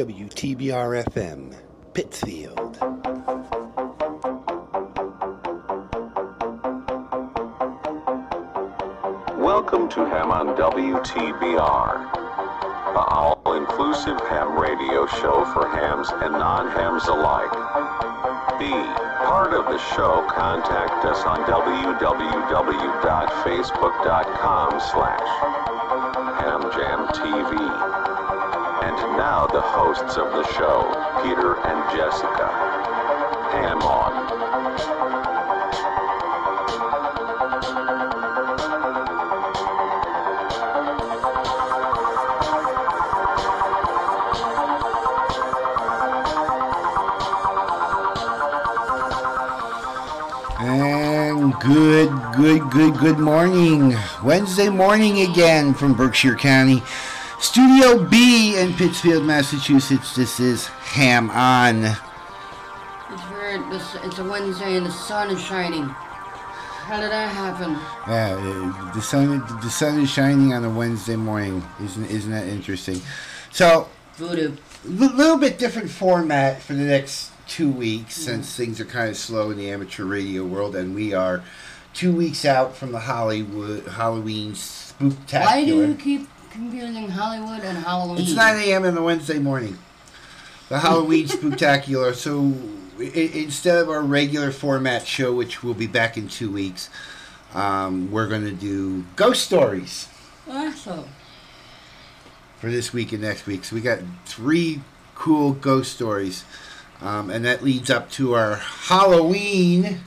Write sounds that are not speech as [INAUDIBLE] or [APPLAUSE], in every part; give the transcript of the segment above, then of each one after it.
WTBR FM, Pittsfield. Welcome to Ham on WTBR, the all-inclusive ham radio show for hams and non-hams alike. Be part of the show. Contact us on www.facebook.com slash hamjamtv. And now the hosts of the show, Peter and Jessica. Ham on. And good, good, good, good morning. Wednesday morning again from Berkshire County. Studio B in Pittsfield, Massachusetts. This is Ham On. It's weird. It's a Wednesday and the sun is shining. How did that happen? Yeah, uh, the sun, the sun is shining on a Wednesday morning. Isn't, isn't that interesting? So, Voodoo. a little bit different format for the next two weeks since things are kind of slow in the amateur radio world, and we are two weeks out from the Hollywood Halloween spooktacular. Why do you keep confusing Hollywood and Halloween? It's 9 a.m. on a Wednesday morning. The Halloween [LAUGHS] Spooktacular. So instead of our regular format show, which will be back in two weeks, um, we're going to do ghost stories Awesome. for this week and next week. So we got three cool ghost stories. Um, and that leads up to our Halloween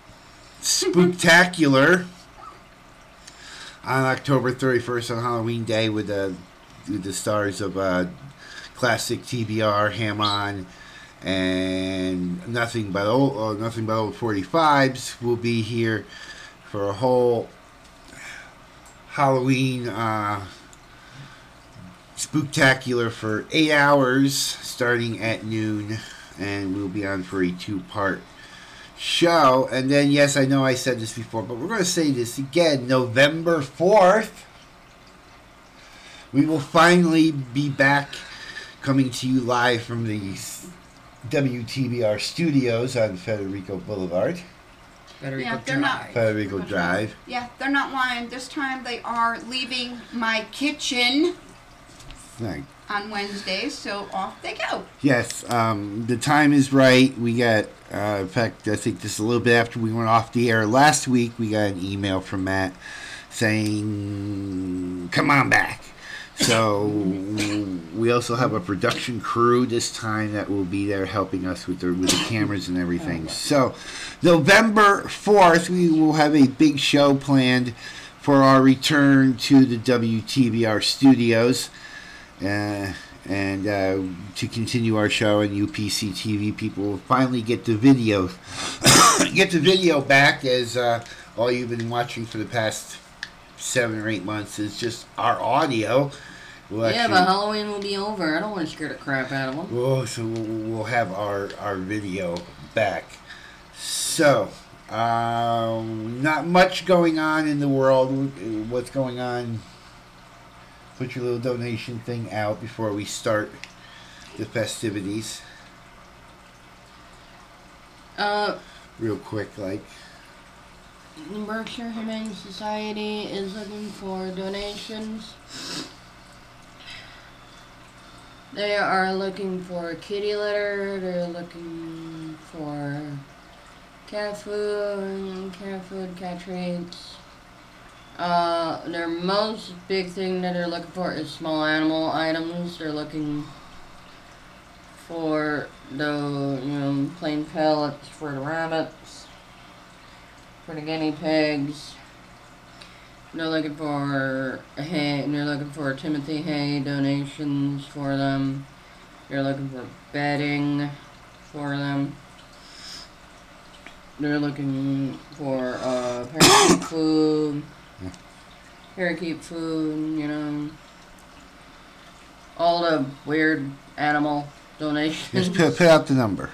[LAUGHS] Spooktacular on October 31st on Halloween Day with the, with the stars of uh, classic TBR, Ham On, and nothing but old, uh, nothing but old 45s will be here for a whole Halloween uh, spooktacular for eight hours starting at noon and we'll be on for a two-part show and then yes i know i said this before but we're going to say this again november 4th we will finally be back coming to you live from the wtbr studios on federico boulevard Federico Yeah, they're not- Drive. federico drive Yeah, they're not lying. This time they are leaving my kitchen Right. On Wednesdays, so off they go. Yes, um, the time is right. We got, uh, in fact, I think just a little bit after we went off the air last week, we got an email from Matt saying, "Come on back." So we also have a production crew this time that will be there helping us with the with the cameras and everything. So November fourth, we will have a big show planned for our return to the WTBR studios uh, and uh, to continue our show and UPC TV people will finally get the video [COUGHS] get the video back as uh, all you've been watching for the past seven or eight months is just our audio. We'll Yeah, actually- but Halloween will be over. I don't want to scare the crap out of them. Oh, so we'll, we'll have our, our video back. So, um, not much going on in the world. What's going on? Put your little donation thing out before we start the festivities. Uh, Real quick, like. the Berkshire Humane Society is looking for donations. They are looking for kitty litter. They're looking for cat food, cat food, cat treats. Uh, their most big thing that they're looking for is small animal items. They're looking for the you know plain pellets for the rabbits, for the guinea pigs. They're looking for hay. They're looking for Timothy Hay donations for them. They're looking for bedding for them. They're looking for uh, [COUGHS] food, parakeet food. You know, all the weird animal donations. Just put, put out the number.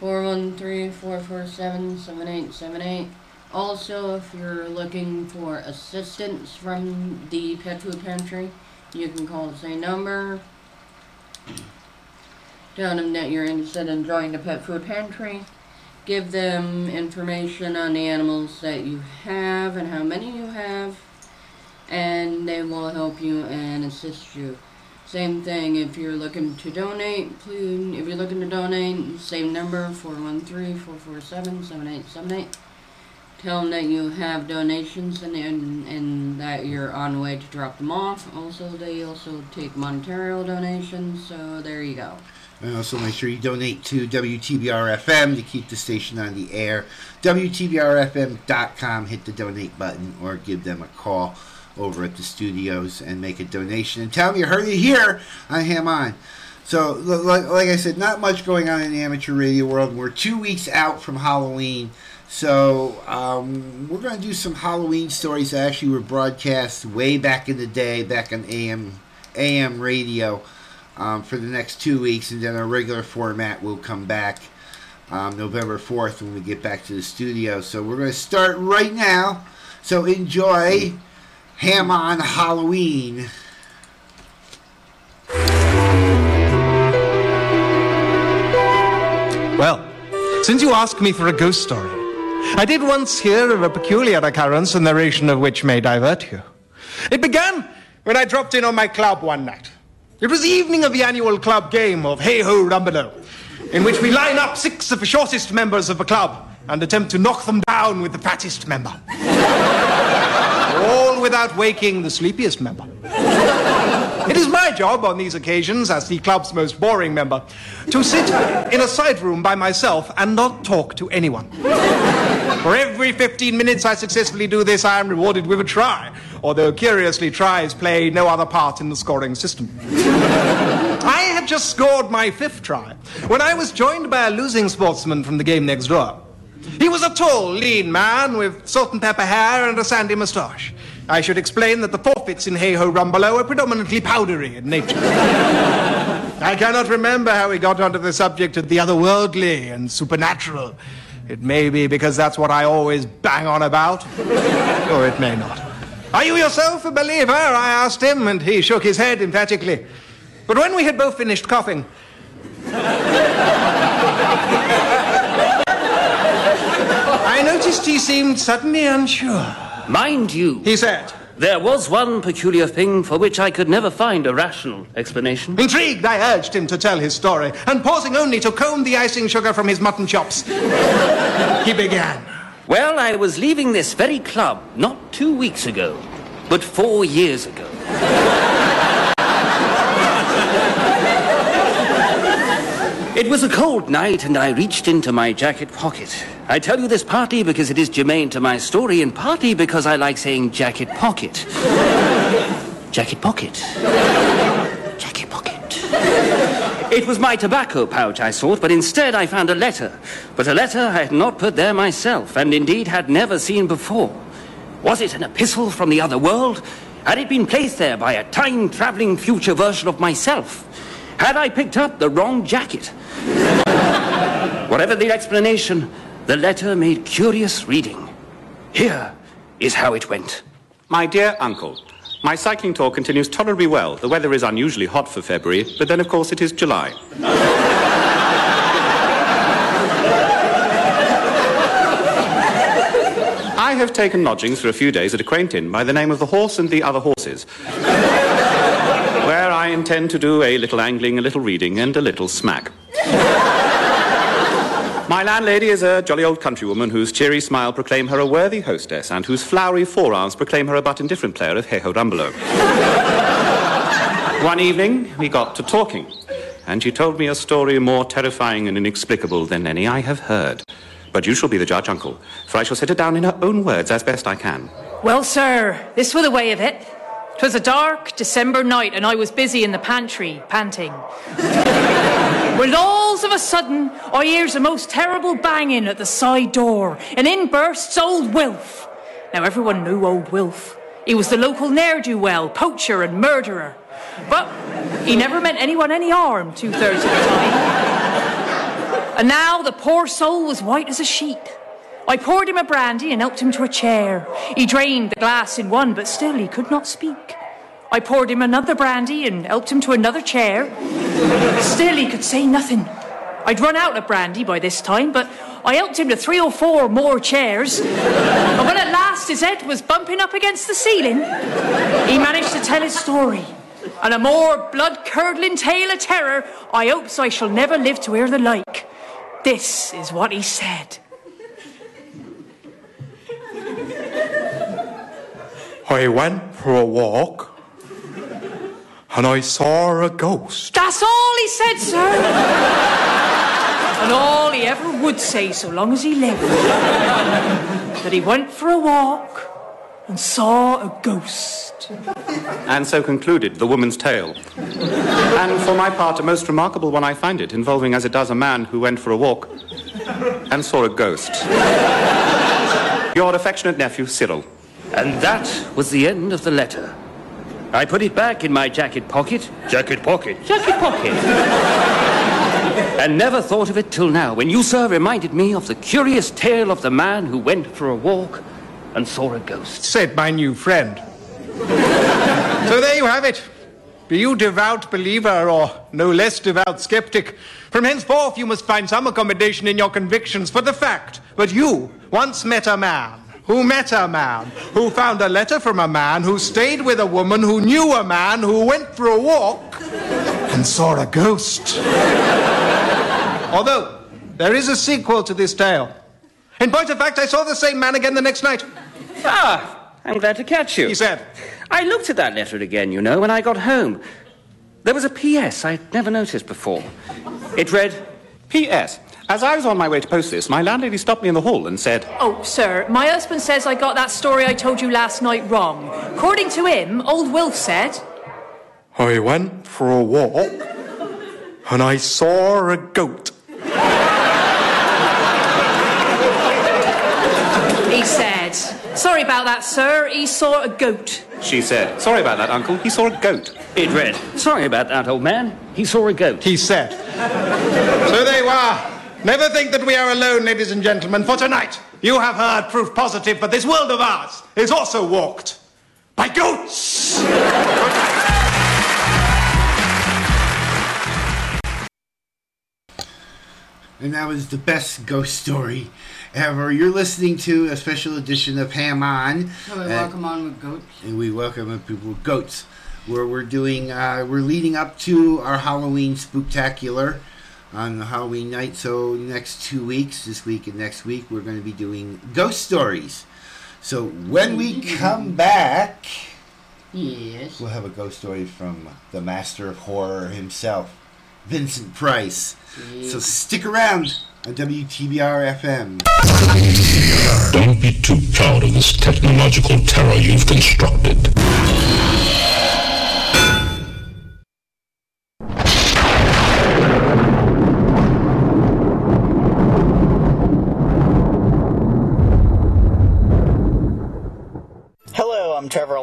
Four one three four four seven seven eight seven eight. Also, if you're looking for assistance from the pet food pantry, you can call the same number. Tell them that you're interested in joining the pet food pantry. Give them information on the animals that you have and how many you have, and they will help you and assist you. Same thing if you're looking to donate, please, if you're looking to donate, same number 413 447 7878. Tell them that you have donations and, and, and that you're on the way to drop them off. Also, they also take monetary donations, so there you go. And also make sure you donate to WTBR FM to keep the station on the air. WTBRFM.com, hit the donate button or give them a call over at the studios and make a donation and tell them you heard it here on Ham On. So, like, like I said, not much going on in the amateur radio world. We're two weeks out from Halloween. So, um, we're going to do some Halloween stories that actually were broadcast way back in the day, back on AM, AM radio um, for the next two weeks, and then our regular format will come back um, November 4th when we get back to the studio. So we're going to start right now. So enjoy Ham on Halloween. Well, since you asked me for a ghost story, I did once hear of a peculiar occurrence, the narration of which may divert you. It began when I dropped in on my club one night. It was the evening of the annual club game of Hey Ho Rumbelow, in which we line up six of the shortest members of the club and attempt to knock them down with the fattest member. [LAUGHS] All without waking the sleepiest member. It is my job on these occasions, as the club's most boring member, to sit in a side room by myself and not talk to anyone. For every 15 minutes I successfully do this, I am rewarded with a try, although curiously, tries play no other part in the scoring system. [LAUGHS] I had just scored my fifth try when I was joined by a losing sportsman from the game next door. He was a tall, lean man with salt and pepper hair and a sandy moustache. I should explain that the forfeits in Hey Ho Rumbelow are predominantly powdery in nature. [LAUGHS] I cannot remember how we got onto the subject of the otherworldly and supernatural. It may be because that's what I always bang on about, or it may not. Are you yourself a believer? I asked him, and he shook his head emphatically. But when we had both finished coughing, I noticed he seemed suddenly unsure. Mind you, He said, there was one peculiar thing for which I could never find a rational explanation. Intrigued, I urged him to tell his story, and pausing only to comb the icing sugar from his mutton chops, [LAUGHS] he began. Well, I was leaving this very club not two weeks ago, but four years ago. It was a cold night, and I reached into my jacket pocket. I tell you this partly because it is germane to my story, and partly because I like saying jacket pocket. [LAUGHS] jacket pocket. Jacket pocket. It was my tobacco pouch I sought, but instead I found a letter. But a letter I had not put there myself, and indeed had never seen before. Was it an epistle from the other world? Had it been placed there by a time traveling future version of myself? Had I picked up the wrong jacket? Whatever the explanation, the letter made curious reading. Here is how it went. My dear uncle, my cycling tour continues tolerably well. The weather is unusually hot for February, but then of course it is July. I have taken lodgings for a few days at a quaint inn by the name of the Horse and the Other Horses, I intend to do a little angling, a little reading, and a little smack. My landlady is a jolly old countrywoman whose cheery smile proclaim her a worthy hostess and whose flowery forearms proclaim her a but indifferent player of Hey-Ho Rumbelow. One evening, we got to talking, and she told me a story more terrifying and inexplicable than any I have heard. But you shall be the judge, uncle, for I shall set it down in her own words as best I can. Well, sir, this were the way of it. 'Twas a dark December night, and I was busy in the pantry, panting. [LAUGHS] when all of a sudden, I hears a most terrible banging at the side door, and in bursts old Wilf. Now, everyone knew old Wilf. He was the local ne'er-do-well, poacher and murderer. But he never meant anyone any harm two-thirds of the time. And now the poor soul was white as a sheet. I poured him a brandy and helped him to a chair. He drained the glass in one, but still he could not speak. I poured him another brandy and helped him to another chair. Still, he could say nothing. I'd run out of brandy by this time, but I helped him to three or four more chairs. and when at last his head was bumping up against the ceiling, he managed to tell his story. And a more blood curdling tale of terror I hopes I shall never live to hear the like. This is what he said. I went for a walk and I saw a ghost. That's all he said, sir. and all he ever would say so long as he lived. that he went for a walk and saw a ghost. And so concluded the woman's tale. and for my part, a most remarkable one I find it, involving as it does a man who went for a walk and saw a ghost. Your affectionate nephew, Cyril. And that was the end of the letter. I put it back in my jacket pocket. Jacket pocket. Jacket pocket. [LAUGHS] and never thought of it till now, when you, sir, reminded me of the curious tale of the man who went for a walk and saw a ghost. Said my new friend. [LAUGHS] so there you have it. Be you devout believer or no less devout skeptic, from henceforth you must find some accommodation in your convictions for the fact that you once met a man who met a man, who found a letter from a man, who stayed with a woman, who knew a man, who went for a walk and saw a ghost. Although, there is a sequel to this tale. In point of fact, I saw the same man again the next night. Ah, I'm glad to catch you. He said, I looked at that letter again, you know, when I got home. There was a P.S. I'd never noticed before. It read, P.S. As I was on my way to post this, my landlady stopped me in the hall and said, Oh, sir, my husband says I got that story I told you last night wrong. According to him, old Wilf said, I went for a walk and I saw a goat. He said, Sorry about that, sir. He saw a goat. She said, Sorry about that, uncle. He saw a goat. It read, Sorry about that, old man. He saw a goat. He said. so there you are. Never think that we are alone, ladies and gentlemen, for tonight you have heard proof positive that this world of ours is also walked by goats. And that was the best ghost story ever. You're listening to a special edition of Ham On. So we Uh, welcome on with goats. and we welcome people with goats where we're doing uh, we're leading up to our halloween spooktacular on the halloween night. So next two weeks this week and next week we're going to be doing ghost stories. So when we come back Yes. we'll have a ghost story from the master of horror himself vincent price. So stick around on wtbr fm Don't be too proud of this technological terror you've constructed. Trevor.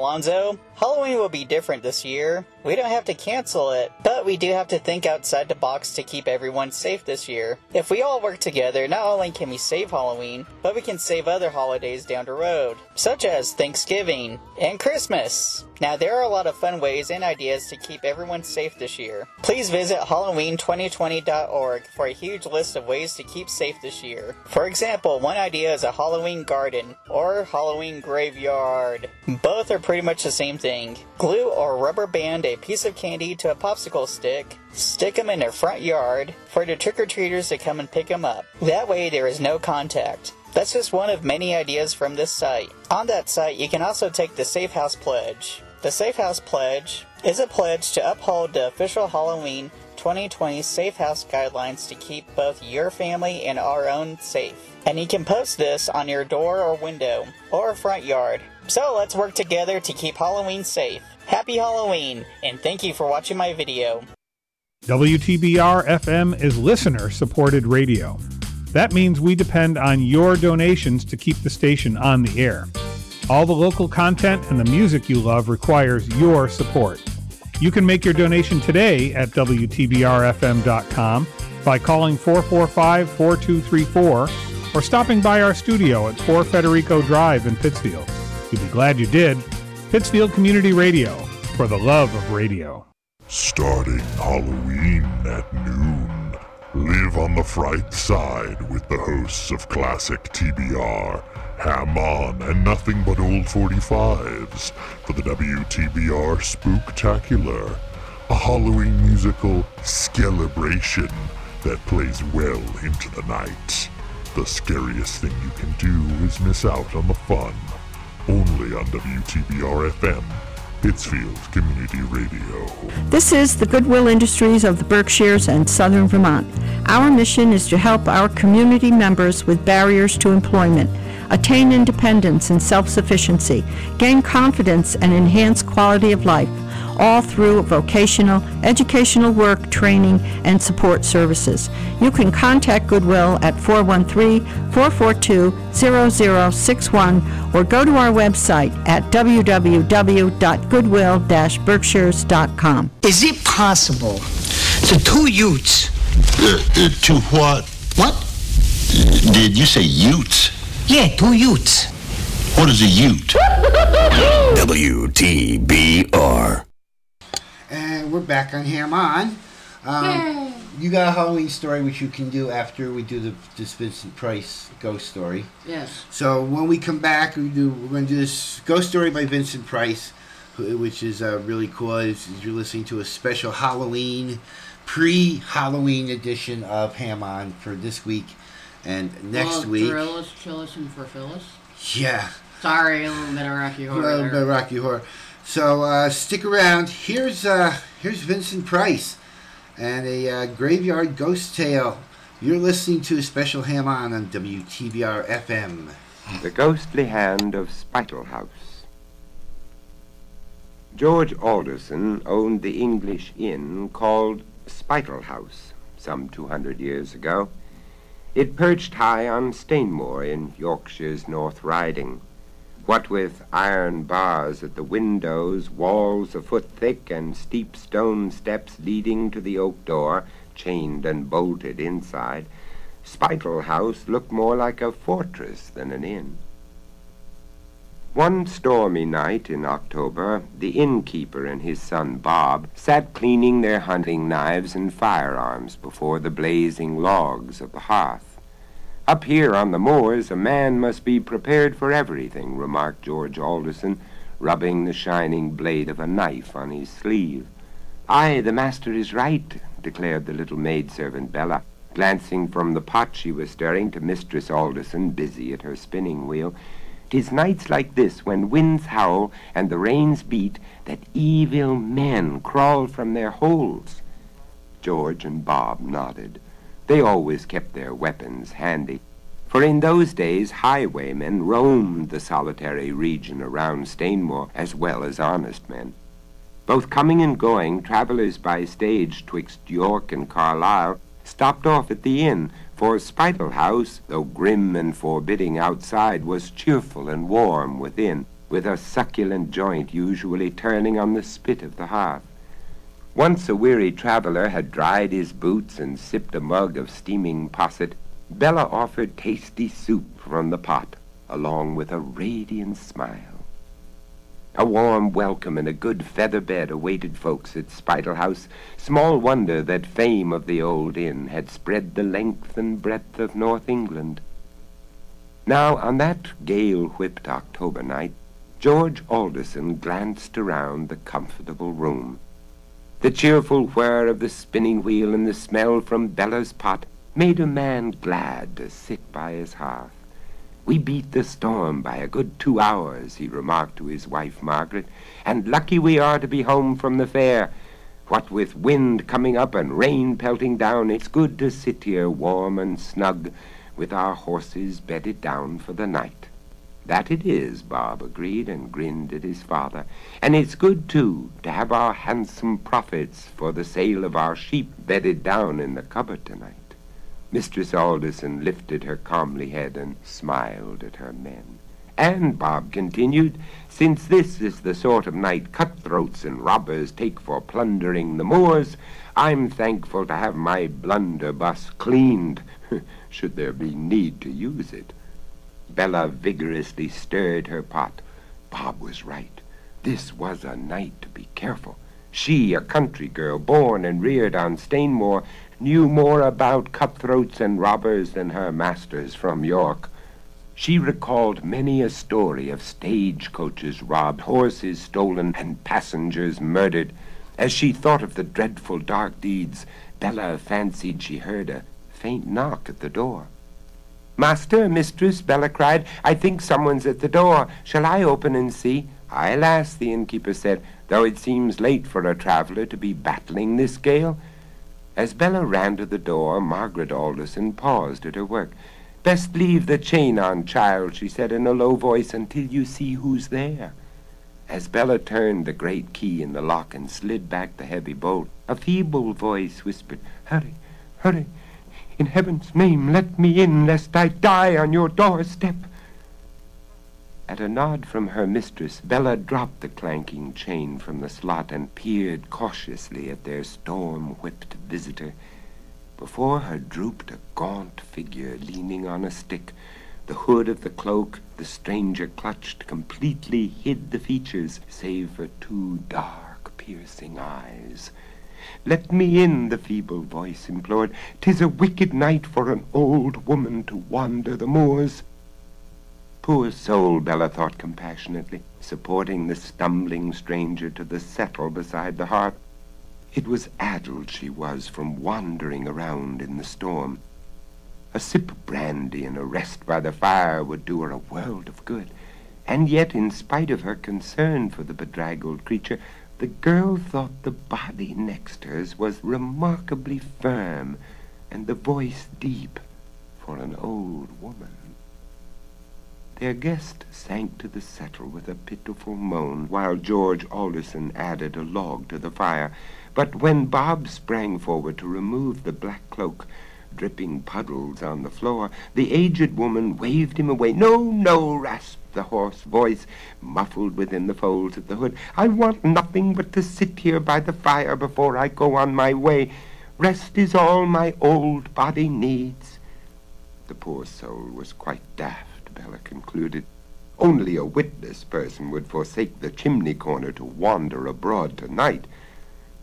Halloween will be different this year. We don't have to cancel it, but we do have to think outside the box to keep everyone safe this year. If we all work together, not only can we save Halloween, but we can save other holidays down the road, such as Thanksgiving and Christmas. Now, there are a lot of fun ways and ideas to keep everyone safe this year. Please visit Halloween2020.org for a huge list of ways to keep safe this year. For example, one idea is a Halloween garden or Halloween graveyard. Both are pretty much the same thing. Glue or rubber band a piece of candy to a popsicle stick, stick them in their front yard for the trick or treaters to come and pick them up. That way, there is no contact. That's just one of many ideas from this site. On that site, you can also take the Safe House Pledge. The Safe House Pledge is a pledge to uphold the official Halloween 2020 Safe House guidelines to keep both your family and our own safe. And you can post this on your door or window or front yard. So let's work together to keep Halloween safe. Happy Halloween, and thank you for watching my video. WTBR FM is listener supported radio. That means we depend on your donations to keep the station on the air. All the local content and the music you love requires your support. You can make your donation today at WTBRFM.com by calling 445 4234 or stopping by our studio at 4 Federico Drive in Pittsfield. You'll be glad you did. Pittsfield Community Radio, for the love of radio. Starting Halloween at noon. Live on the fright side with the hosts of classic TBR, Ham On, and nothing but old 45s for the WTBR Spooktacular, a Halloween musical celebration that plays well into the night. The scariest thing you can do is miss out on the fun. Only on WTBR FM, Pittsfield Community Radio. This is the Goodwill Industries of the Berkshires and Southern Vermont. Our mission is to help our community members with barriers to employment attain independence and self-sufficiency, gain confidence and enhance quality of life, all through vocational, educational work, training, and support services. You can contact Goodwill at 413-442-0061 or go to our website at www.goodwill-berkshires.com. Is it possible the two Utes? Uh, uh, to what? What? Did you say Utes? Yeah, two Utes. What is a Ute? [LAUGHS] WTBR. And we're back on Ham On. Um, you got a Halloween story which you can do after we do the this Vincent Price ghost story. Yes. So when we come back, we do we're going to do this ghost story by Vincent Price, who- which is uh, really cool. Is you're listening to a special Halloween, pre-Halloween edition of Ham On for this week and next well, week. Drill us, chill us, and fulfill us. Yeah. Sorry, a little bit of Rocky Horror. A little there. bit of Rocky Horror. So uh, stick around. Here's uh, here's Vincent Price and a uh, graveyard ghost tale. You're listening to a special ham on on WTBR FM. The Ghostly Hand of Spital House. George Alderson owned the English inn called Spital House some 200 years ago. It perched high on Stainmore in Yorkshire's North Riding. What with iron bars at the windows, walls a foot thick, and steep stone steps leading to the oak door, chained and bolted inside, Spital House looked more like a fortress than an inn. One stormy night in October, the innkeeper and his son Bob sat cleaning their hunting knives and firearms before the blazing logs of the hearth. Up here on the moors, a man must be prepared for everything, remarked George Alderson, rubbing the shining blade of a knife on his sleeve. Aye, the master is right, declared the little maidservant Bella, glancing from the pot she was stirring to Mistress Alderson, busy at her spinning wheel. Tis nights like this, when winds howl and the rains beat, that evil men crawl from their holes. George and Bob nodded. They always kept their weapons handy. For in those days highwaymen roamed the solitary region around Stainmore as well as honest men. Both coming and going, travelers by stage twixt York and Carlisle stopped off at the inn, for Spital House, though grim and forbidding outside, was cheerful and warm within, with a succulent joint usually turning on the spit of the hearth. Once a weary traveler had dried his boots and sipped a mug of steaming posset, Bella offered tasty soup from the pot, along with a radiant smile. A warm welcome and a good feather bed awaited folks at Spital House. Small wonder that fame of the old inn had spread the length and breadth of North England. Now, on that gale-whipped October night, George Alderson glanced around the comfortable room. The cheerful whir of the spinning wheel and the smell from Bella's pot made a man glad to sit by his hearth. We beat the storm by a good two hours, he remarked to his wife Margaret, and lucky we are to be home from the fair. What with wind coming up and rain pelting down, it's good to sit here warm and snug, with our horses bedded down for the night. That it is, Bob agreed and grinned at his father. And it's good, too, to have our handsome profits for the sale of our sheep bedded down in the cupboard tonight. Mistress Alderson lifted her comely head and smiled at her men. And, Bob continued, since this is the sort of night cutthroats and robbers take for plundering the moors, I'm thankful to have my blunderbuss cleaned, [LAUGHS] should there be need to use it. Bella vigorously stirred her pot. Bob was right. This was a night to be careful. She, a country girl, born and reared on Stainmore, knew more about cutthroats and robbers than her masters from York. She recalled many a story of stagecoaches robbed, horses stolen, and passengers murdered. As she thought of the dreadful dark deeds, Bella fancied she heard a faint knock at the door. Master, mistress, Bella cried, I think someone's at the door. Shall I open and see? Aye, lass, the innkeeper said, though it seems late for a traveller to be battling this gale. As Bella ran to the door, Margaret Alderson paused at her work. Best leave the chain on, child, she said in a low voice, until you see who's there. As Bella turned the great key in the lock and slid back the heavy bolt, a feeble voice whispered, Hurry, hurry, in heaven's name, let me in, lest I die on your doorstep. At a nod from her mistress, Bella dropped the clanking chain from the slot and peered cautiously at their storm-whipped visitor. Before her drooped a gaunt figure leaning on a stick. The hood of the cloak the stranger clutched completely hid the features, save for two dark, piercing eyes. Let me in, the feeble voice implored. Tis a wicked night for an old woman to wander the moors. Poor soul, Bella thought compassionately, supporting the stumbling stranger to the settle beside the hearth. It was addled she was from wandering around in the storm. A sip of brandy and a rest by the fire would do her a world of good. And yet, in spite of her concern for the bedraggled creature, the girl thought the body next hers was remarkably firm, and the voice deep for an old woman. Their guest sank to the settle with a pitiful moan, while George Alderson added a log to the fire. But when Bob sprang forward to remove the black cloak, dripping puddles on the floor, the aged woman waved him away. No, no, rasped the hoarse voice, muffled within the folds of the hood. I want nothing but to sit here by the fire before I go on my way. Rest is all my old body needs. The poor soul was quite daft. Bella concluded. Only a witless person would forsake the chimney corner to wander abroad tonight.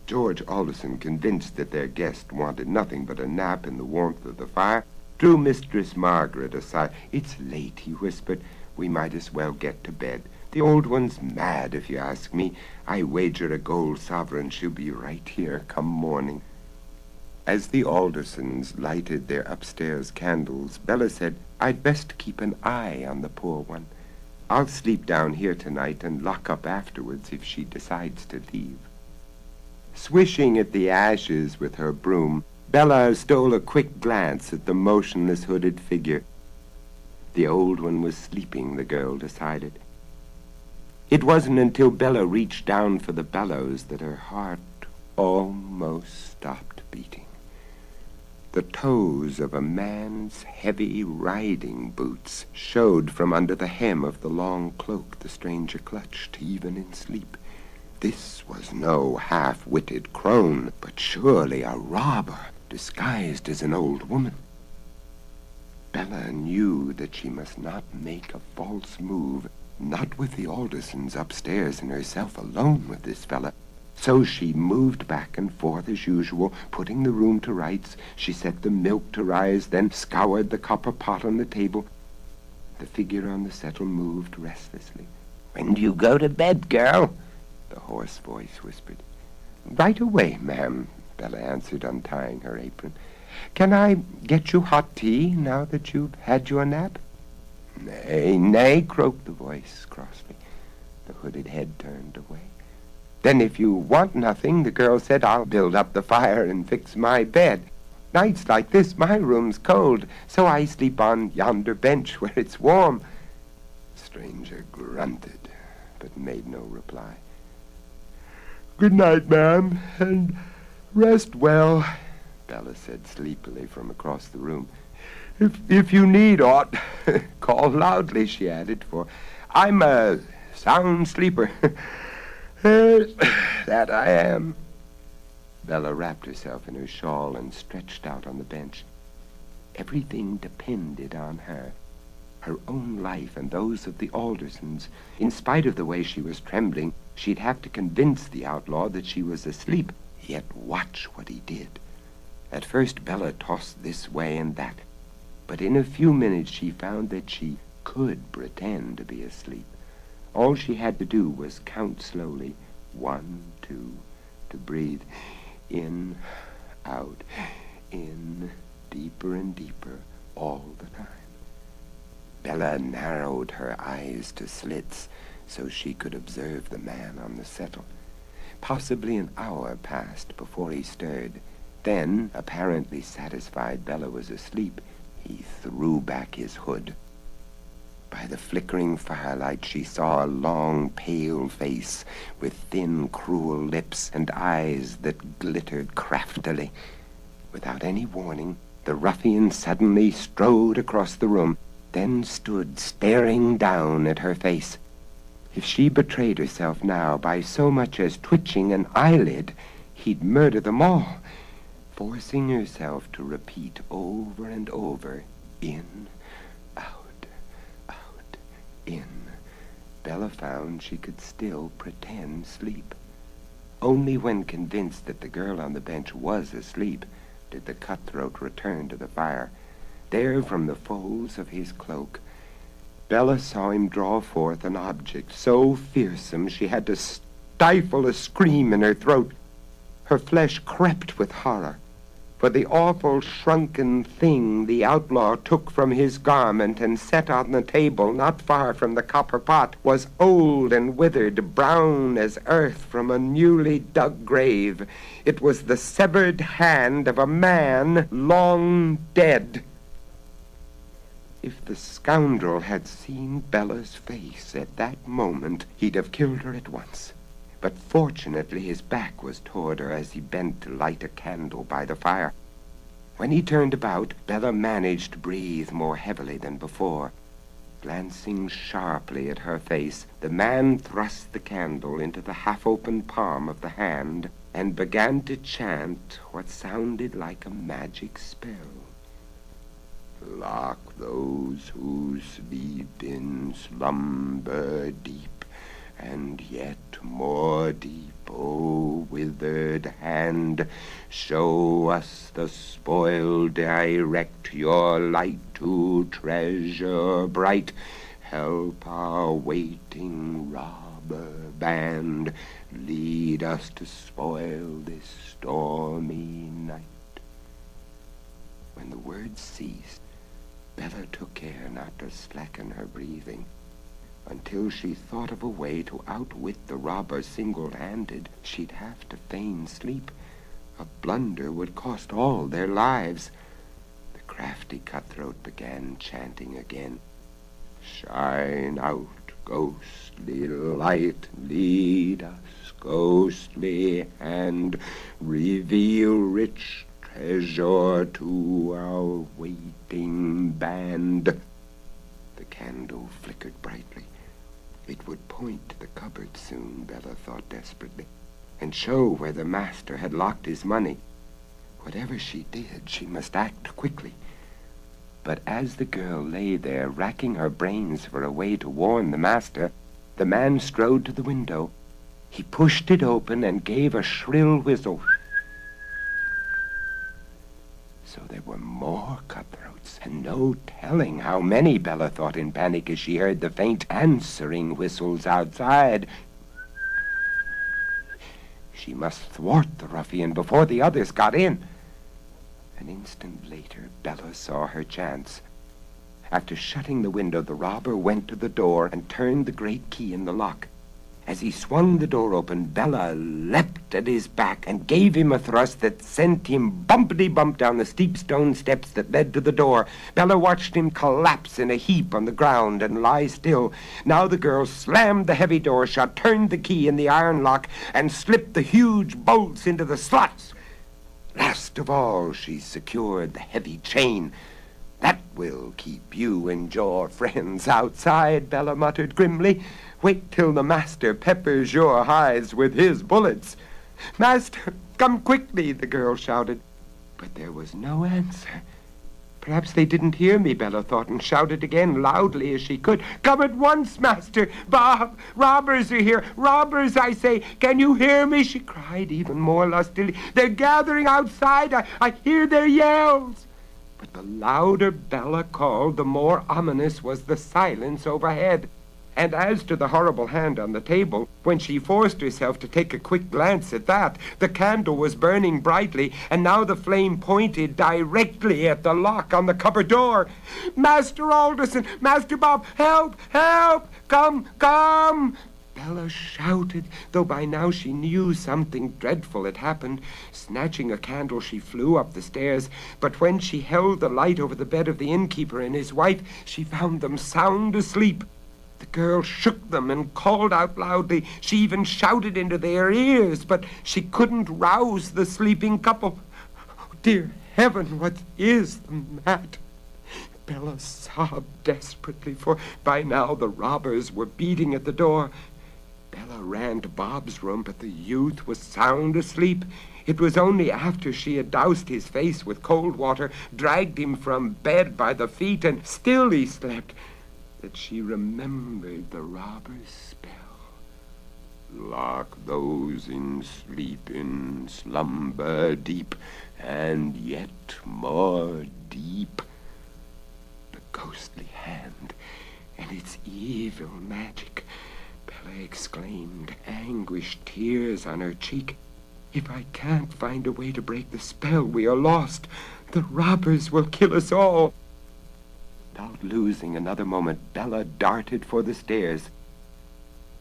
George Alderson, convinced that their guest wanted nothing but a nap in the warmth of the fire, drew Mistress Margaret aside. It's late, he whispered. We might as well get to bed. The old one's mad, if you ask me. I wager a gold sovereign she'll be right here come morning. As the Aldersons lighted their upstairs candles, Bella said, I'd best keep an eye on the poor one. I'll sleep down here tonight and lock up afterwards if she decides to leave. Swishing at the ashes with her broom, Bella stole a quick glance at the motionless hooded figure. The old one was sleeping, the girl decided. It wasn't until Bella reached down for the bellows that her heart almost stopped beating. The toes of a man's heavy riding boots showed from under the hem of the long cloak the stranger clutched, even in sleep. This was no half-witted crone, but surely a robber disguised as an old woman. Bella knew that she must not make a false move, not with the Aldersons upstairs and herself alone with this fella. So she moved back and forth as usual, putting the room to rights. She set the milk to rise, then scoured the copper pot on the table. The figure on the settle moved restlessly. When do you go to bed, girl? The hoarse voice whispered. Right away, ma'am, Bella answered, untying her apron. Can I get you hot tea now that you've had your nap? Nay, nay, croaked the voice crossly. The hooded head turned away. Then if you want nothing, the girl said, I'll build up the fire and fix my bed. Nights like this, my room's cold, so I sleep on yonder bench [LAUGHS] where it's warm. The stranger grunted, but made no reply. Good night, ma'am, and rest well, Bella said sleepily from across the room. If, if you need aught, [LAUGHS] call loudly, she added, for I'm a sound sleeper. [LAUGHS] [CLEARS THROAT] that I am. Bella wrapped herself in her shawl and stretched out on the bench. Everything depended on her. her own life and those of the Aldersons. In spite of the way she was trembling, she'd have to convince the outlaw that she was asleep. Yet watch what he did. At first, Bella tossed this way and that, but in a few minutes she found that she could pretend to be asleep. All she had to do was count slowly, one, two, to breathe in, out, in, deeper and deeper, all the time. Bella narrowed her eyes to slits so she could observe the man on the settle. Possibly an hour passed before he stirred. Then, apparently satisfied Bella was asleep, he threw back his hood. By the flickering firelight, she saw a long, pale face with thin, cruel lips and eyes that glittered craftily. Without any warning, the ruffian suddenly strode across the room, then stood staring down at her face. If she betrayed herself now by so much as twitching an eyelid, he'd murder them all, forcing herself to repeat over and over, in, out, out, in. Bella found she could still pretend sleep. Only when convinced that the girl on the bench was asleep did the cutthroat return to the fire. There, from the folds of his cloak, Bella saw him draw forth an object so fearsome she had to stifle a scream in her throat. Her flesh crept with horror, for the awful shrunken thing the outlaw took from his garment and set on the table not far from the copper pot was old and withered, brown as earth from a newly dug grave. It was the severed hand of a man long dead. If the scoundrel had seen Bella's face at that moment, he'd have killed her at once. But fortunately his back was toward her as he bent to light a candle by the fire. When he turned about, Bella managed to breathe more heavily than before. Glancing sharply at her face, the man thrust the candle into the half-open palm of the hand and began to chant what sounded like a magic spell. Lock those who sleep in slumber deep, and yet more deep, O withered hand, show us the spoil, direct your light to treasure bright, help our waiting robber band, lead us to spoil this stormy night. When the words ceased, Bella took care not to slacken her breathing. Until she thought of a way to outwit the robber single-handed, she'd have to feign sleep. A blunder would cost all their lives. The crafty cutthroat began chanting again. Shine out, ghostly light, lead us, ghostly hand, reveal rich treasure to our waiting band. The candle flickered brightly. It would point to the cupboard soon, Bella thought desperately, and show where the master had locked his money. Whatever she did, she must act quickly. But as the girl lay there, racking her brains for a way to warn the master, the man strode to the window. He pushed it open and gave a shrill whistle. So there were more cutthroats, and no telling how many, Bella thought in panic as she heard the faint answering whistles outside. She must thwart the ruffian before the others got in. An instant later, Bella saw her chance. After shutting the window, the robber went to the door and turned the great key in the lock. As he swung the door open, Bella leapt at his back and gave him a thrust that sent him bumpity bump down the steep stone steps that led to the door. Bella watched him collapse in a heap on the ground and lie still. Now the girl slammed the heavy door shut, turned the key in the iron lock, and slipped the huge bolts into the slots. Last of all, she secured the heavy chain. That will keep you and your friends outside, Bella muttered grimly. Wait till the master peppers your hides with his bullets. Master, come quickly, the girl shouted. But there was no answer. Perhaps they didn't hear me, Bella thought, and shouted again, loudly as she could. Come at once, master! Bob! Robbers are here! Robbers, I say! Can you hear me? She cried even more lustily. They're gathering outside! I, I hear their yells! But the louder Bella called, the more ominous was the silence overhead. And as to the horrible hand on the table, when she forced herself to take a quick glance at that, the candle was burning brightly, and now the flame pointed directly at the lock on the cupboard door. Master Alderson, Master Bob, help, help, come, come! Bella shouted, though by now she knew something dreadful had happened. Snatching a candle, she flew up the stairs, but when she held the light over the bed of the innkeeper and his wife, she found them sound asleep. The girl shook them and called out loudly. She even shouted into their ears, but she couldn't rouse the sleeping couple. Oh, dear heaven, what is the matter? Bella sobbed desperately, for by now the robbers were beating at the door. Bella ran to Bob's room, but the youth was sound asleep. It was only after she had doused his face with cold water, dragged him from bed by the feet, and still he slept, that she remembered the robber's spell. Lock those in sleep in slumber deep, and yet more deep. The ghostly hand and its evil magic. Bella exclaimed, anguished tears on her cheek. If I can't find a way to break the spell, we are lost. The robbers will kill us all. Without losing another moment, Bella darted for the stairs.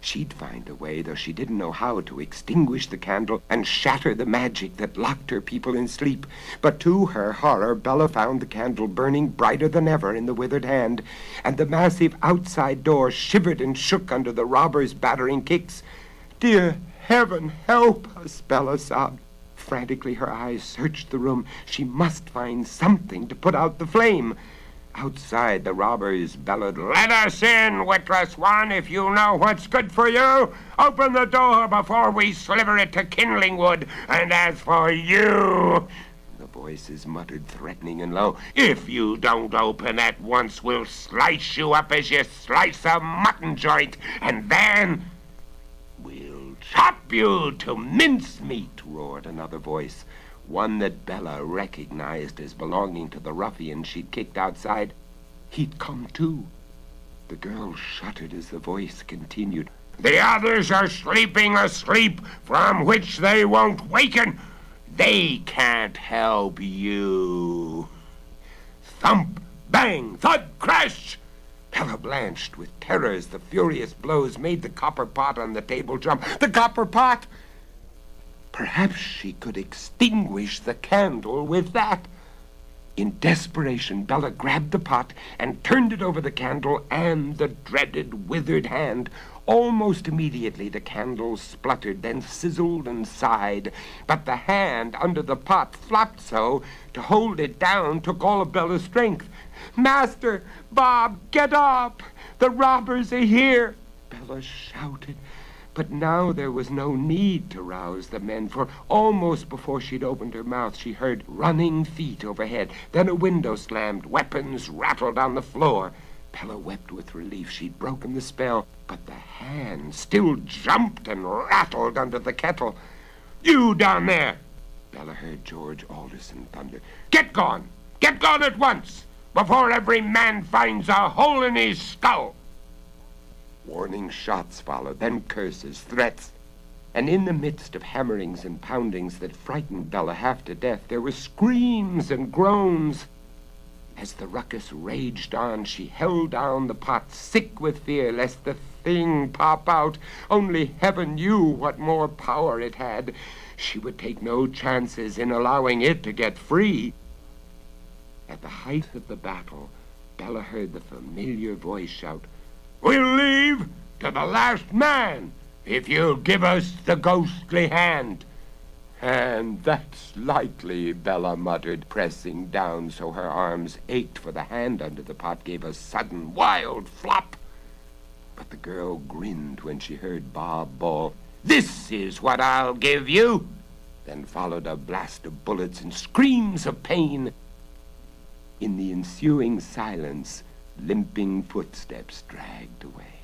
She'd find a way, though she didn't know how, to extinguish the candle and shatter the magic that locked her people in sleep. But to her horror, Bella found the candle burning brighter than ever in the withered hand, and the massive outside door shivered and shook under the robber's battering kicks. Dear heaven, help us, Bella sobbed. Frantically, her eyes searched the room. She must find something to put out the flame. Outside, the robbers bellowed, Let us in, Witless One, if you know what's good for you. Open the door before we sliver it to kindling wood. And as for you, the voices muttered, threatening and low, If you don't open at once, we'll slice you up as you slice a mutton joint, and then we'll chop you to mincemeat, roared another voice one that Bella recognized as belonging to the ruffian she'd kicked outside. He'd come too. The girl shuddered as the voice continued. The others are sleeping a sleep from which they won't waken. They can't help you. Thump, bang, thud, crash! Bella blanched with terror as the furious blows made the copper pot on the table jump. The copper pot! Perhaps she could extinguish the candle with that. In desperation, Bella grabbed the pot and turned it over the candle and the dreaded withered hand. Almost immediately, the candle spluttered, then sizzled and sighed. But the hand under the pot flopped so, to hold it down took all of Bella's strength. Master, Bob, get up! The robbers are here! Bella shouted. But now there was no need to rouse the men, for almost before she'd opened her mouth, she heard running feet overhead. Then a window slammed, weapons rattled on the floor. Bella wept with relief. She'd broken the spell, but the hand still jumped and rattled under the kettle. You down there! Bella heard George Alderson thunder. Get gone! Get gone at once! Before every man finds a hole in his skull! Warning shots followed, then curses, threats. And in the midst of hammerings and poundings that frightened Bella half to death, there were screams and groans. As the ruckus raged on, she held down the pot, sick with fear lest the thing pop out. Only heaven knew what more power it had. She would take no chances in allowing it to get free. At the height of the battle, Bella heard the familiar voice shout, We'll leave to the last man if you'll give us the ghostly hand. And that's likely, Bella muttered, pressing down so her arms ached, for the hand under the pot gave a sudden wild flop. But the girl grinned when she heard Bob bawl, This is what I'll give you! Then followed a blast of bullets and screams of pain. In the ensuing silence, limping footsteps dragged away.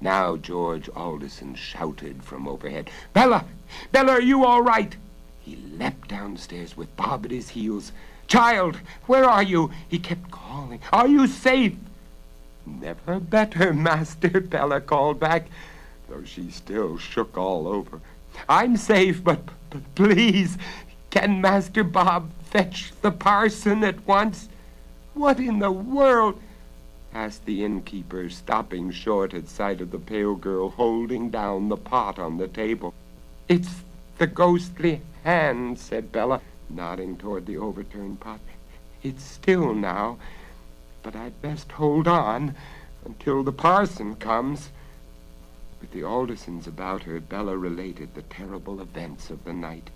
Now George Alderson shouted from overhead, Bella! Bella, are you all right? He leapt downstairs with Bob at his heels. Child, where are you? He kept calling. Are you safe? Never better, [LAUGHS] Master, Bella called back, though she still shook all over. I'm safe, but, but please, can Master Bob fetch the parson at once? What in the world? asked the innkeeper, stopping short at sight of the pale girl holding down the pot on the table. It's the ghostly hand, said Bella, nodding toward the overturned pot. It's still now, but I'd best hold on until the parson comes. With the Aldersons about her, Bella related the terrible events of the night.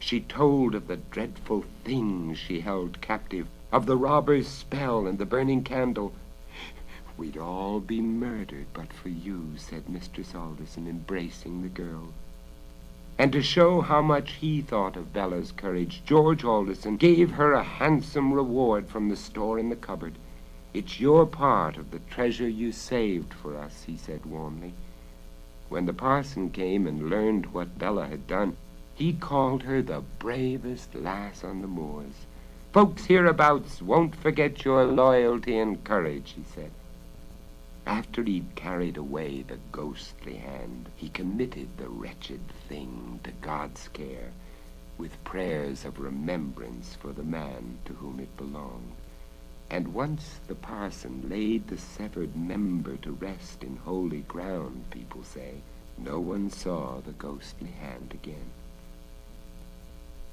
She told of the dreadful things she held captive, of the robber's spell and the burning candle. We'd all be murdered but for you, said Mistress Alderson, embracing the girl. And to show how much he thought of Bella's courage, George Alderson gave her a handsome reward from the store in the cupboard. It's your part of the treasure you saved for us, he said warmly. When the parson came and learned what Bella had done, he called her the bravest lass on the moors. Folks hereabouts won't forget your loyalty and courage, he said. After he'd carried away the ghostly hand, he committed the wretched thing to God's care, with prayers of remembrance for the man to whom it belonged. And once the parson laid the severed member to rest in holy ground, people say, no one saw the ghostly hand again.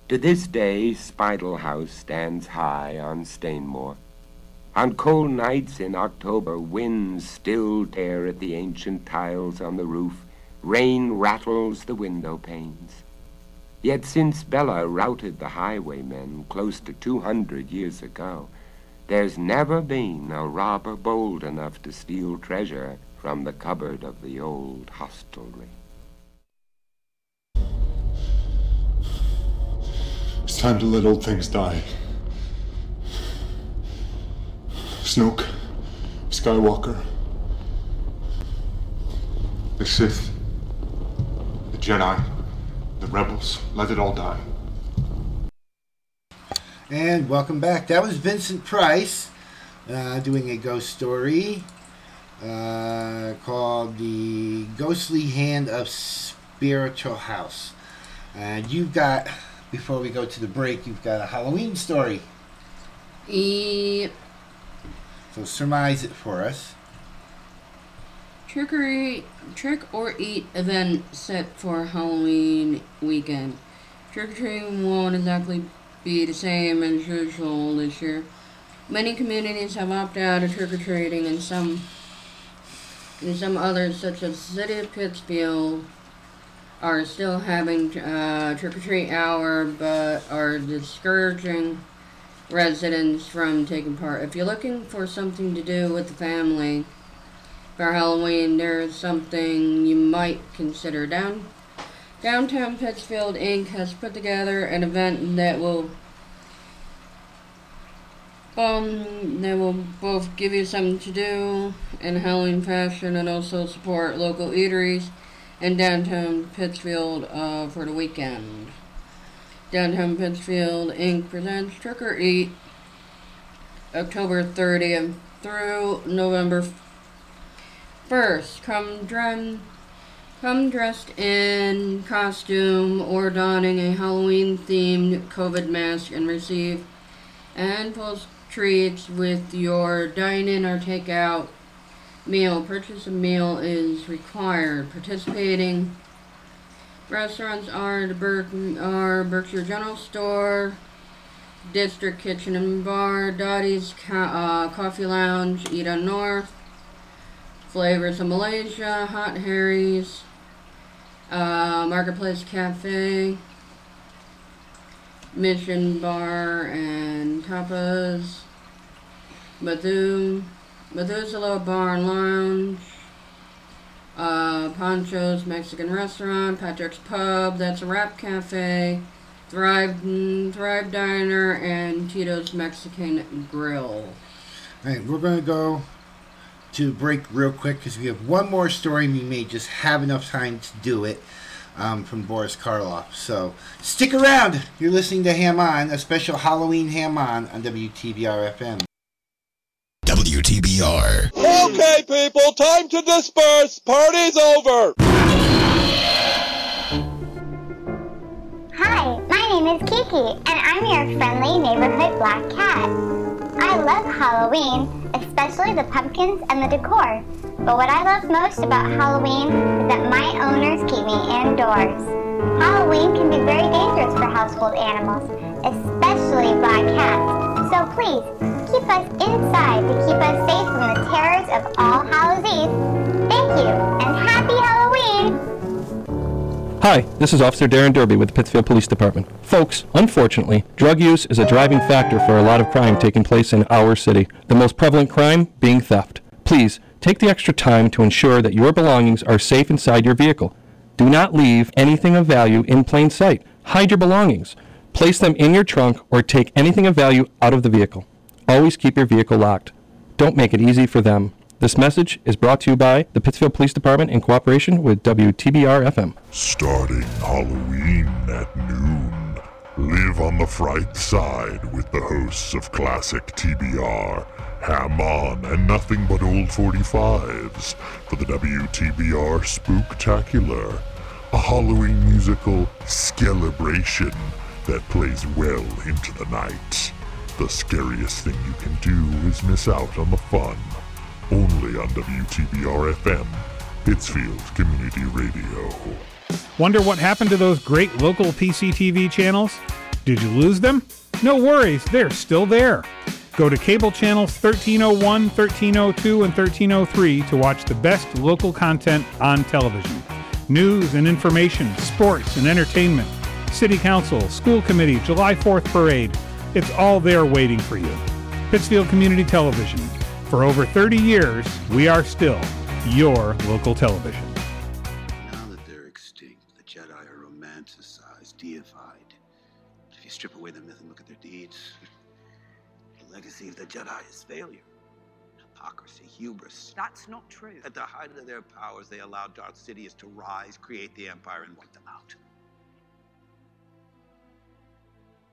To this day, Spital House stands high on Stainmore. On cold nights in October, winds still tear at the ancient tiles on the roof. Rain rattles the window panes. Yet since Bella routed the highwaymen close to two hundred years ago, there's never been a robber bold enough to steal treasure from the cupboard of the old hostelry. Time to let old things die. Snoke, Skywalker, the Sith, the Jedi, the Rebels, let it all die. And welcome back. That was Vincent Price uh, doing a ghost story uh, called The Ghostly Hand of Spiritual House. And you've got, before we go to the break, you've got a Halloween story. Yep. So surmise it for us. Trick or eat, trick or eat event set for Halloween weekend. Trick or treating won't exactly be the same as usual this year. Many communities have opted out of trick or treating, and some, and some others, such as the city of Pittsfield, are still having uh, trick or treat hour, but are discouraging residents from taking part. If you're looking for something to do with the family for Halloween, there's something you might consider. Down Downtown Pittsfield Inc. has put together an event that will um that will both give you something to do in Halloween fashion and also support local eateries in downtown Pittsfield uh, for the weekend. Downtown Pittsfield Inc. presents Trick or Eat October 30th through November 1st. Come dress, come dressed in costume or donning a Halloween themed COVID mask and receive handfuls of treats with your dine in or take out meal. Purchase a meal is required. Participating Restaurants are the Ber- are Berkshire General Store, District Kitchen and Bar, Dottie's Ca- uh, Coffee Lounge, Eda North, Flavors of Malaysia, Hot Harry's, uh, Marketplace Cafe, Mission Bar and Tapas, Methu, Methuselah Bar and Lounge, uh, Poncho's Mexican Restaurant, Patrick's Pub, That's a Wrap Cafe, Thrive, mm, Thrive Diner, and Tito's Mexican Grill. All right, we're going to go to break real quick because we have one more story. and We may just have enough time to do it um, from Boris Karloff. So stick around. You're listening to Ham On, a special Halloween Ham On on WTBR FM. WTBR. Okay, people, time to disperse. Party's over. Hi, my name is Kiki, and I'm your friendly neighborhood black cat. I love Halloween, especially the pumpkins and the decor. But what I love most about Halloween is that my owners keep me indoors. Halloween can be very dangerous for household animals, especially black cats. So please, keep us inside to keep us safe from the terrors of All Hallows Eve. Thank you, and happy Halloween! Hi, this is Officer Darren Derby with the Pittsfield Police Department. Folks, unfortunately, drug use is a driving factor for a lot of crime taking place in our city, the most prevalent crime being theft. Please, take the extra time to ensure that your belongings are safe inside your vehicle. Do not leave anything of value in plain sight. Hide your belongings. Place them in your trunk or take anything of value out of the vehicle. Always keep your vehicle locked. Don't make it easy for them. This message is brought to you by the Pittsfield Police Department in cooperation with WTBR FM. Starting Halloween at noon. Live on the fright side with the hosts of classic TBR, Ham On, and nothing but old 45s for the WTBR Spooktacular, a Halloween musical celebration that plays well into the night. The scariest thing you can do is miss out on the fun. Only on WTBR FM, Pittsfield Community Radio. Wonder what happened to those great local PCTV channels? Did you lose them? No worries, they're still there. Go to cable channels 1301, 1302, and 1303 to watch the best local content on television. News and information, sports and entertainment, city council, school committee, July 4th parade. It's all there waiting for you. Pittsfield Community Television. For over 30 years, we are still your local television. Now that they're extinct, the Jedi are romanticized, deified. But if you strip away the myth and look at their deeds, the legacy of the Jedi is failure, hypocrisy, hubris. That's not true. At the height of their powers, they allowed Darth Sidious to rise, create the Empire, and wipe them out.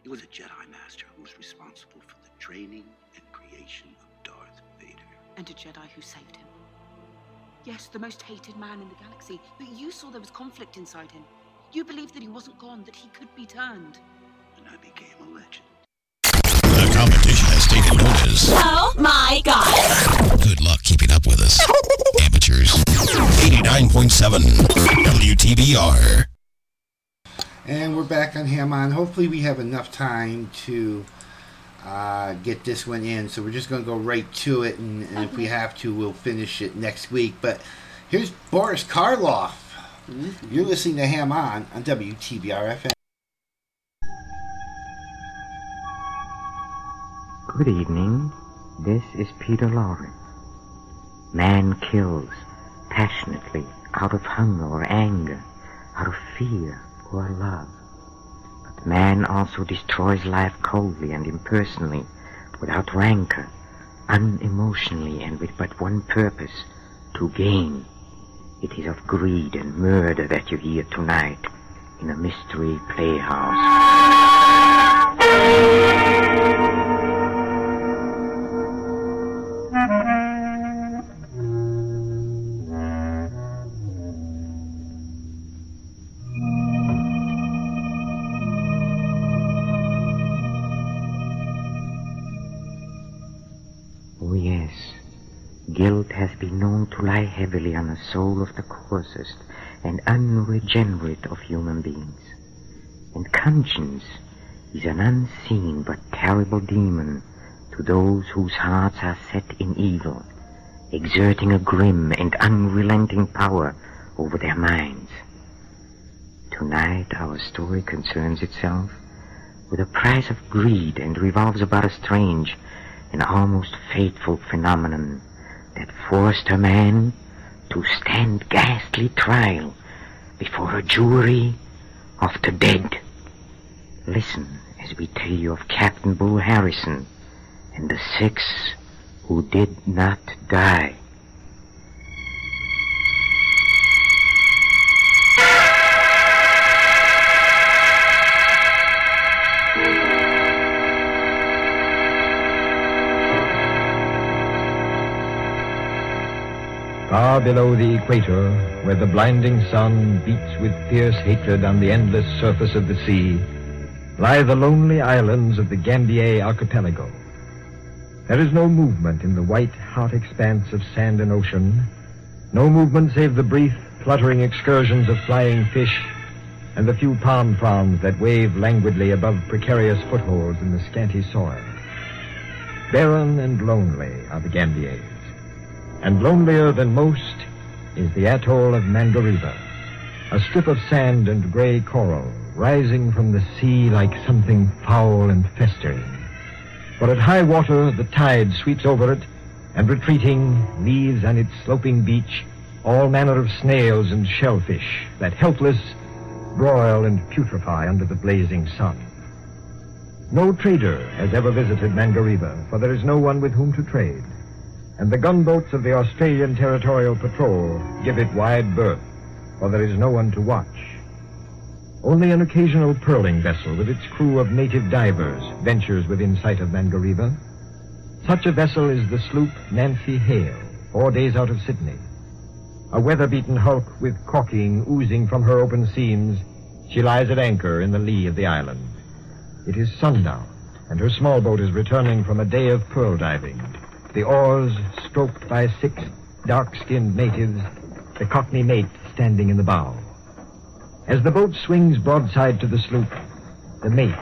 He was a Jedi Master who was responsible for the training and creation of Darth Vader. And a Jedi who saved him. Yes, the most hated man in the galaxy, but you saw there was conflict inside him. You believed that he wasn't gone, that he could be turned. And I became a legend. The competition has taken notice. Oh my god! Good luck keeping up with us. Amateurs. 89.7 WTBR. And we're back on Ham On. Hopefully, we have enough time to uh, get this one in. So we're just going to go right to it, and, and if we have to, we'll finish it next week. But here's Boris Karloff. You're listening to Ham On on WTBR FM. Good evening. This is Peter Lorre. Man kills passionately out of hunger or anger, out of fear or love. But man also destroys life coldly and impersonally, without rancor, unemotionally, and with but one purpose to gain. It is of greed and murder that you hear tonight in a mystery playhouse. Heavily on the soul of the coarsest and unregenerate of human beings. And conscience is an unseen but terrible demon to those whose hearts are set in evil, exerting a grim and unrelenting power over their minds. Tonight our story concerns itself with the price of greed and revolves about a strange and almost fateful phenomenon that forced a man to stand ghastly trial before a jury of the dead. Listen as we tell you of Captain Bull Harrison and the six who did not die. Far below the equator, where the blinding sun beats with fierce hatred on the endless surface of the sea, lie the lonely islands of the Gambier archipelago. There is no movement in the white, hot expanse of sand and ocean, no movement save the brief, fluttering excursions of flying fish and the few palm fronds that wave languidly above precarious footholds in the scanty soil. Barren and lonely are the Gambiers. And lonelier than most is the atoll of Mangareva, a strip of sand and gray coral rising from the sea like something foul and festering. For at high water the tide sweeps over it, and retreating leaves on its sloping beach all manner of snails and shellfish that helpless broil and putrefy under the blazing sun. No trader has ever visited Mangareva, for there is no one with whom to trade and the gunboats of the Australian Territorial Patrol give it wide berth, for there is no one to watch. Only an occasional pearling vessel with its crew of native divers ventures within sight of Mangareva. Such a vessel is the sloop Nancy Hale, four days out of Sydney. A weather-beaten hulk with caulking oozing from her open seams, she lies at anchor in the lee of the island. It is sundown, and her small boat is returning from a day of pearl diving the oars stroked by six dark-skinned natives, the cockney mate standing in the bow. As the boat swings broadside to the sloop, the mate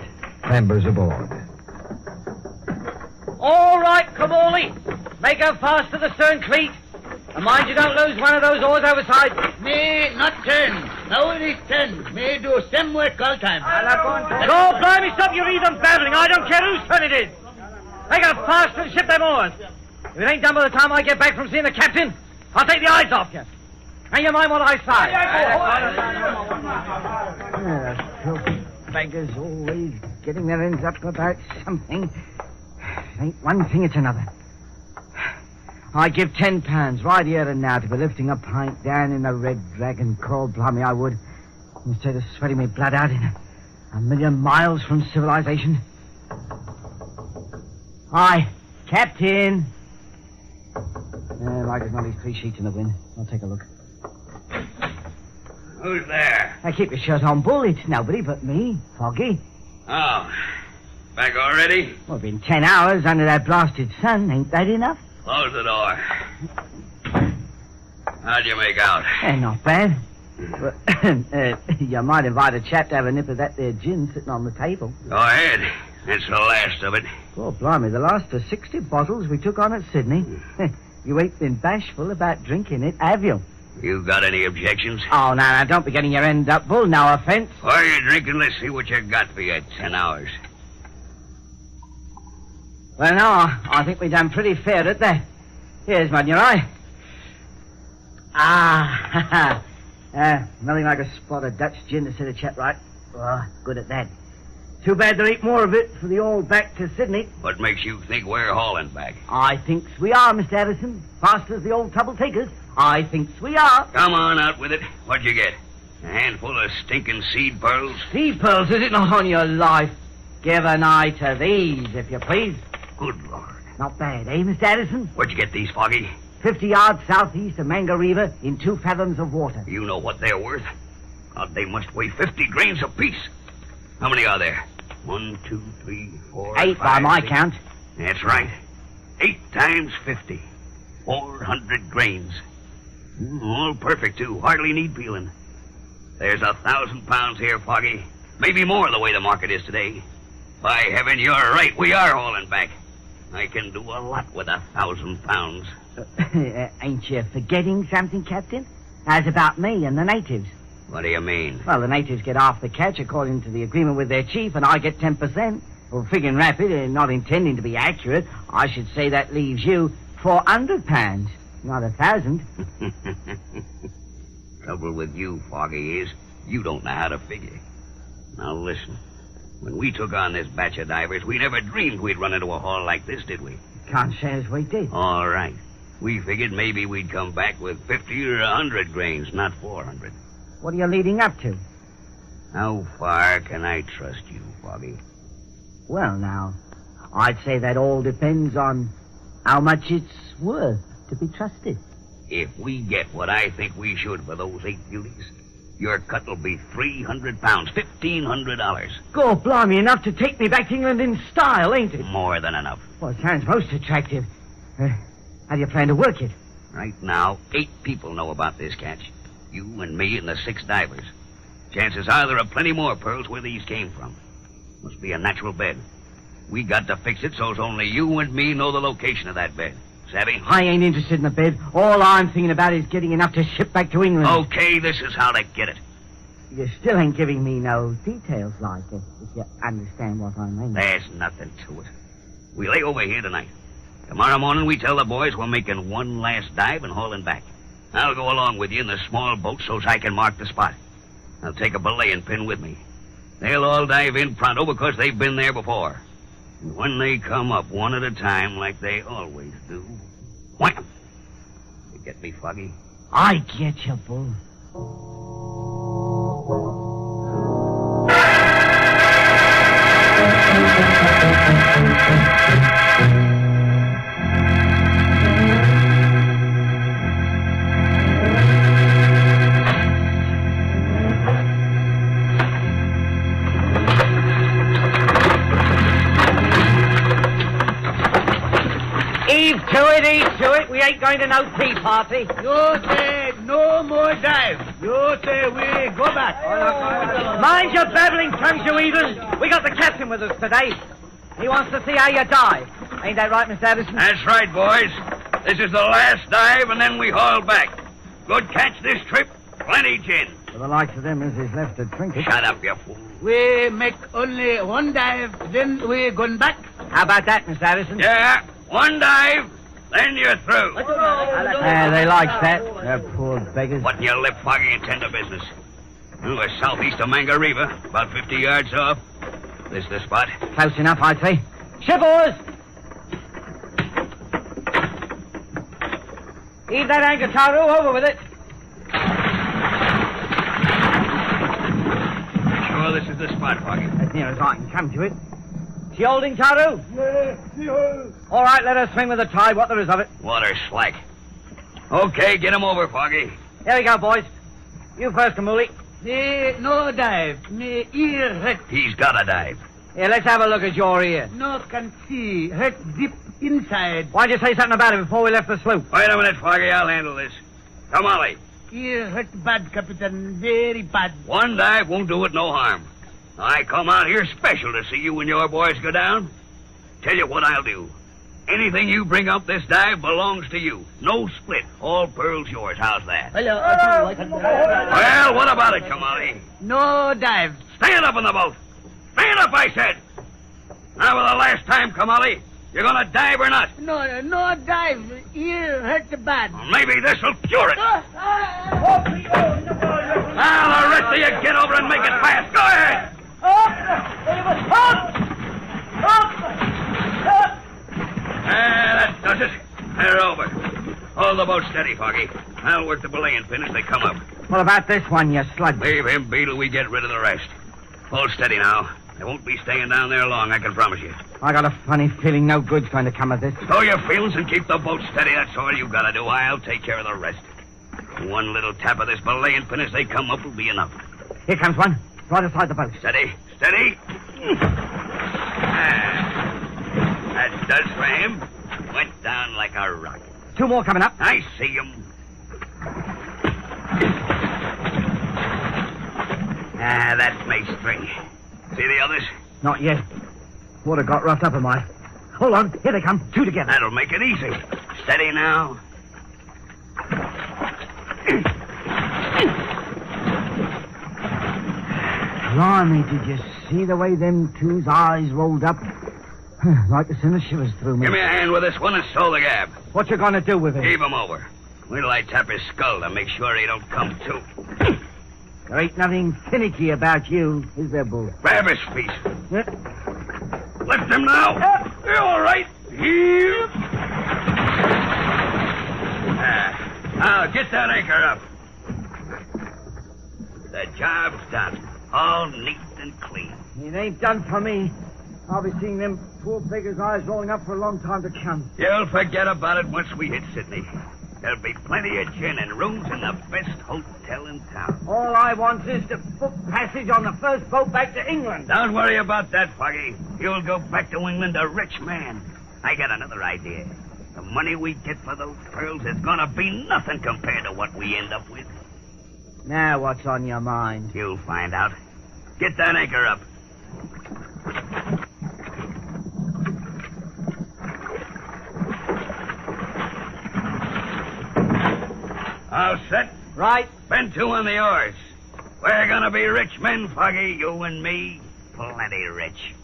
clambers aboard. All right, Kamali. Make her fast to the stern cleat. And mind you don't lose one of those oars overside. Me not ten. Now it is ten. Me do same work all time. Go, blimey, stop your even babbling. I don't care whose turn it is. Make her fast and ship them oars. If it ain't done by the time I get back from seeing the captain, I'll take the eyes off you. And you mind what I say. Yeah, filthy beggars always getting their ends up about something. It ain't one thing, it's another. I give ten pounds right here and now to be lifting a pint down in the Red Dragon Crawl, blimey I would, instead of sweating me blood out in a, a million miles from civilization. Hi, Captain. Uh, like there's not these three sheets in the wind. I'll take a look. Who's there? I keep your shirt on, Bull. It's nobody but me, Foggy. Oh, back already? Well, been ten hours under that blasted sun. Ain't that enough? Close the door. How'd you make out? Eh, not bad. Uh, [COUGHS] you might invite a chap to have a nip of that there gin sitting on the table. Go ahead. That's the last of it. Oh, blimey, the last of 60 bottles we took on at Sydney. You ain't been bashful about drinking it, have you? You got any objections? Oh, now, now, don't be getting your end up, Bull. No offense. While you're drinking, let's see what you got for your ten hours. Well, now, I think we done pretty fair at that. Here's one, your eye. Ah, [LAUGHS] ha, uh, nothing like a spot of Dutch gin to set a chap right. Oh, good at that. Too bad there ain't more of it for the old back to Sydney. What makes you think we're hauling back? I thinks we are, Mr. Addison. Fast as the old trouble takers. I thinks we are. Come on out with it. What'd you get? A handful of stinking seed pearls? Seed pearls, is it not on your life? Give an eye to these, if you please. Good Lord. Not bad, eh, Mr. Addison? Where'd you get these, Foggy? Fifty yards southeast of Mangareva in two fathoms of water. You know what they're worth? God, they must weigh 50 grains apiece. How many are there? One, two, three, four, Eight by five, my six. count. That's right. Eight times 50. 400 grains. Mm, All perfect, too. Hardly need peeling. There's a thousand pounds here, Foggy. Maybe more the way the market is today. By heaven, you're right. We are hauling back. I can do a lot with a thousand pounds. [LAUGHS] Uh, ain't you forgetting something, Captain? As about me and the natives. What do you mean? Well, the natives get half the catch according to the agreement with their chief, and I get 10%. Well, figuring rapid and not intending to be accurate, I should say that leaves you 400 pounds, not a thousand. [LAUGHS] Trouble with you, Foggy, is you don't know how to figure. Now listen. When we took on this batch of divers, we never dreamed we'd run into a haul like this, did we? Can't say as we did. All right. We figured maybe we'd come back with 50 or a 100 grains, not 400. What are you leading up to? How far can I trust you, Foggy? Well, now, I'd say that all depends on how much it's worth to be trusted. If we get what I think we should for those eight beauties, your cut will be 300 pounds, $1,500. God blimey, enough to take me back to England in style, ain't it? More than enough. Well, it sounds most attractive. Uh, how do you plan to work it? Right now, eight people know about this catch. You and me and the six divers. Chances are there are plenty more pearls where these came from. Must be a natural bed. We got to fix it so's only you and me know the location of that bed. Savvy? I ain't interested in the bed. All I'm thinking about is getting enough to ship back to England. Okay, this is how to get it. You still ain't giving me no details like it, if you understand what I mean. There's nothing to it. We lay over here tonight. Tomorrow morning we tell the boys we're making one last dive and hauling back. I'll go along with you in the small boat so's I can mark the spot. I'll take a belaying pin with me. They'll all dive in pronto oh, because they've been there before. And when they come up one at a time like they always do, wham! You get me, Foggy? I get you, Bull. Ain't going to no tea party. You say no more dive. You say we go back. Mind your babbling tongues, you heathen. We got the captain with us today. He wants to see how you dive. Ain't that right, Mr. Addison? That's right, boys. This is the last dive, and then we haul back. Good catch this trip. Plenty gin. For the likes of them as is left to drink it. Shut up, you fool. We make only one dive, then we going back. How about that, Mr. Addison? Yeah, one dive, then you're through. Yeah, they likes that. They're poor beggars. Button your lip, Foggy, and tend to business. Well, we're southeast of Mangareva, about 50 yards off. This is the spot. Close enough, I'd say. Shivers! Heave that anchor, Taru. Over with it. Sure, this is the spot, Foggy. As near as I can come to it. She holding, Taru? All right, let her swing with the tide, what there is of it. Water slack. Okay, get him over, Foggy. Here we go, boys. You first, Kamuli. Me no dive. Me ear hurt. He's got a dive. Here, let's have a look at your ear. No can see. Hurt deep inside. Why'd you say something about it before we left the sloop? Wait a minute, Foggy. I'll handle this. Come, Ollie. Ear hurt bad, Captain. Very bad. One dive won't do it no harm. I come out here special to see you and your boys go down. Tell you what I'll do. Anything you bring up this dive belongs to you. No split. All pearls yours. How's that? Well, what about it, Kamali? No dive. Stand up in the boat. Stand up, I said. Now, for the last time, Kamali, You're gonna dive or not? No, no dive. Ear hurt the bad. Well, maybe this'll cure it. Ah, ah. Now, the rest of you get over and make it fast. Go ahead. Ah, that does it. They're over. Hold the boat steady, Foggy. I'll work the belaying pin as they come up. What about this one, you slug? Leave him be till we get rid of the rest. Hold steady now. They won't be staying down there long, I can promise you. I got a funny feeling no good's going to come of this. Throw your feelings and keep the boat steady. That's all you've gotta do. I'll take care of the rest. One little tap of this belaying pin as they come up will be enough. Here comes one. Right aside the boat. Steady, steady. Ah, that does for him. Went down like a rock. Two more coming up. I see him. Ah, that makes three. See the others? Not yet. Water got roughed up in my. Hold on. Here they come. Two together. That'll make it easy. Steady now. Blimey, did you see the way them two's eyes rolled up? [SIGHS] like to send the shivers through me. Give me a hand with this one and stow the gab. What you gonna do with it? Heave him over. Wait till I tap his skull to make sure he don't come to. [CLEARS THROAT] There ain't nothing finicky about you, is there, Bull? Grab his feet. Lift him now. You're all right. Here. Ah, now get that anchor up. The job's done. All neat and clean. It ain't done for me. I'll be seeing them poor beggars' eyes rolling up for a long time to come. You'll forget about it once we hit Sydney. There'll be plenty of gin and rooms in the best hotel in town. All I want is to book passage on the first boat back to England. Don't worry about that, Foggy. You'll go back to England a rich man. I got another idea. The money we get for those pearls is gonna be nothing compared to what we end up with. Now what's on your mind? You'll find out. Get that anchor up. All set? Right. Bend two on the oars. We're gonna be rich men, Foggy, you and me. Plenty rich.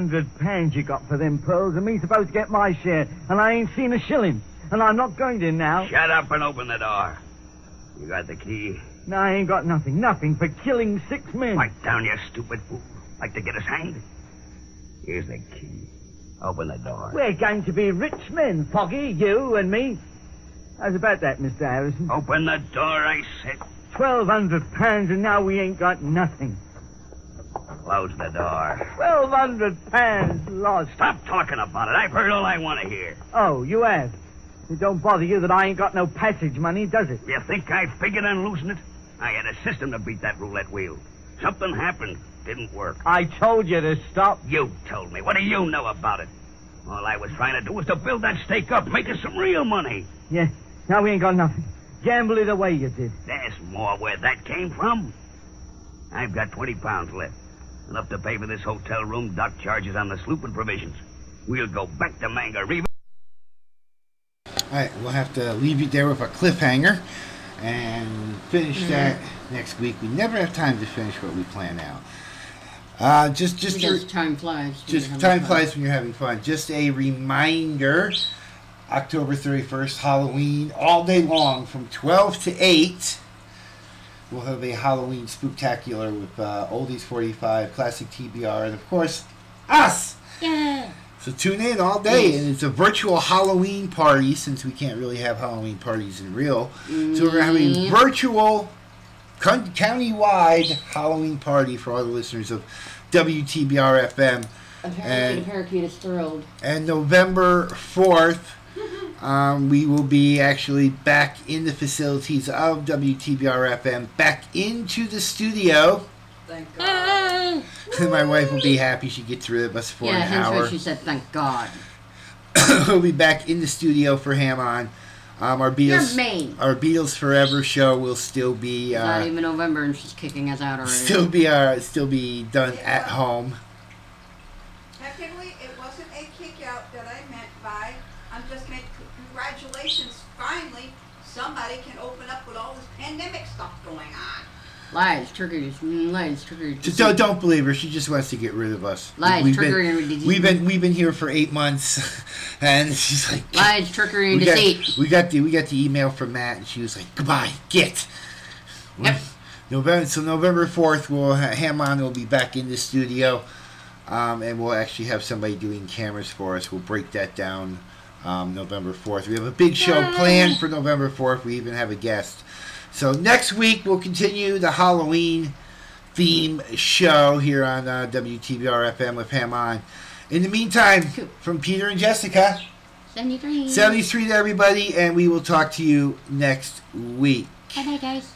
Hundred pounds you got for them pearls, and me supposed to get my share, and I ain't seen a shilling. And I'm not going to now. Shut up and open the door. You got the key? No, I ain't got nothing. Nothing for killing six men. Pipe down, you stupid fool. Like to get us hanged? Here's the key. Open the door. We're going to be rich men, Foggy, you and me. How's about that, Mr. Harrison? Open the door, I said. Twelve hundred pounds, and now we ain't got nothing. Close the door. Twelve hundred pounds lost. Stop talking about it. I've heard all I want to hear. Oh, you have. It don't bother you that I ain't got no passage money, does it? You think I figured on losing it? I had a system to beat that roulette wheel. Something happened. Didn't work. I told you to stop. You told me. What do you know about it? All I was trying to do was to build that stake up, make us some real money. Yeah, now we ain't got nothing. Gamble it away, you did. There's more where that came from. I've got 20 pounds left. Enough to pay for this hotel room, dock charges on the sloop, and provisions. We'll go back to Mangareva. All right, we'll have to leave you there with a cliffhanger and finish Mhm. that next week. We never have time to finish what we plan out. Uh, just, just, a- Because time flies. just time fun. flies when you're having fun. Just a reminder: October 31st, Halloween, all day long from 12 to 8. We'll have a Halloween spooktacular with uh, Oldies 45, Classic TBR, and of course, us. Yeah. So tune in all day, and it's a virtual Halloween party since we can't really have Halloween parties in real. So we're having Mm. virtual, con- county-wide Halloween party for all the listeners of WTBR FM. Apparently, And- the parakeet is thrilled. And November 4th, [LAUGHS] um, we will be actually back in the facilities of WTBR FM, back into the studio. Thank [LAUGHS] God. My wife will be happy she gets rid of us for yeah, an hence hour. why she said, "Thank God." [COUGHS] we'll be back in the studio for Ham On. Um, our You're Beatles, our Beatles Forever show will still be It's not uh, even November, and she's kicking us out already. still be uh, still be done at home. Technically, it wasn't a kick out that I meant by, I'm just meant c- congratulations, finally, somebody can open up with all this pandemic stuff going on. Lies, triggers, mm, lies, triggers. Just don't, don't believe her. She just wants to get rid of us. Lies, we've trickery, been, and deceit. we've been we've been here for eight months, [LAUGHS] and she's like Lies, trickery, and we got, deceit. we got the we got the email from Matt, and she was like, "Goodbye, get." Yep. November so November fourth, we'll ha- Ham on will be back in the studio, um, and we'll actually have somebody doing cameras for us. We'll break that down um, November fourth. We have a big show planned for November fourth. We even have a guest. So next week we'll continue the Halloween theme show here on uh, WTBR FM with Ham on. In the meantime, from Peter and Jessica. 73. 73 to everybody, and we will talk to you next week. Bye bye, guys.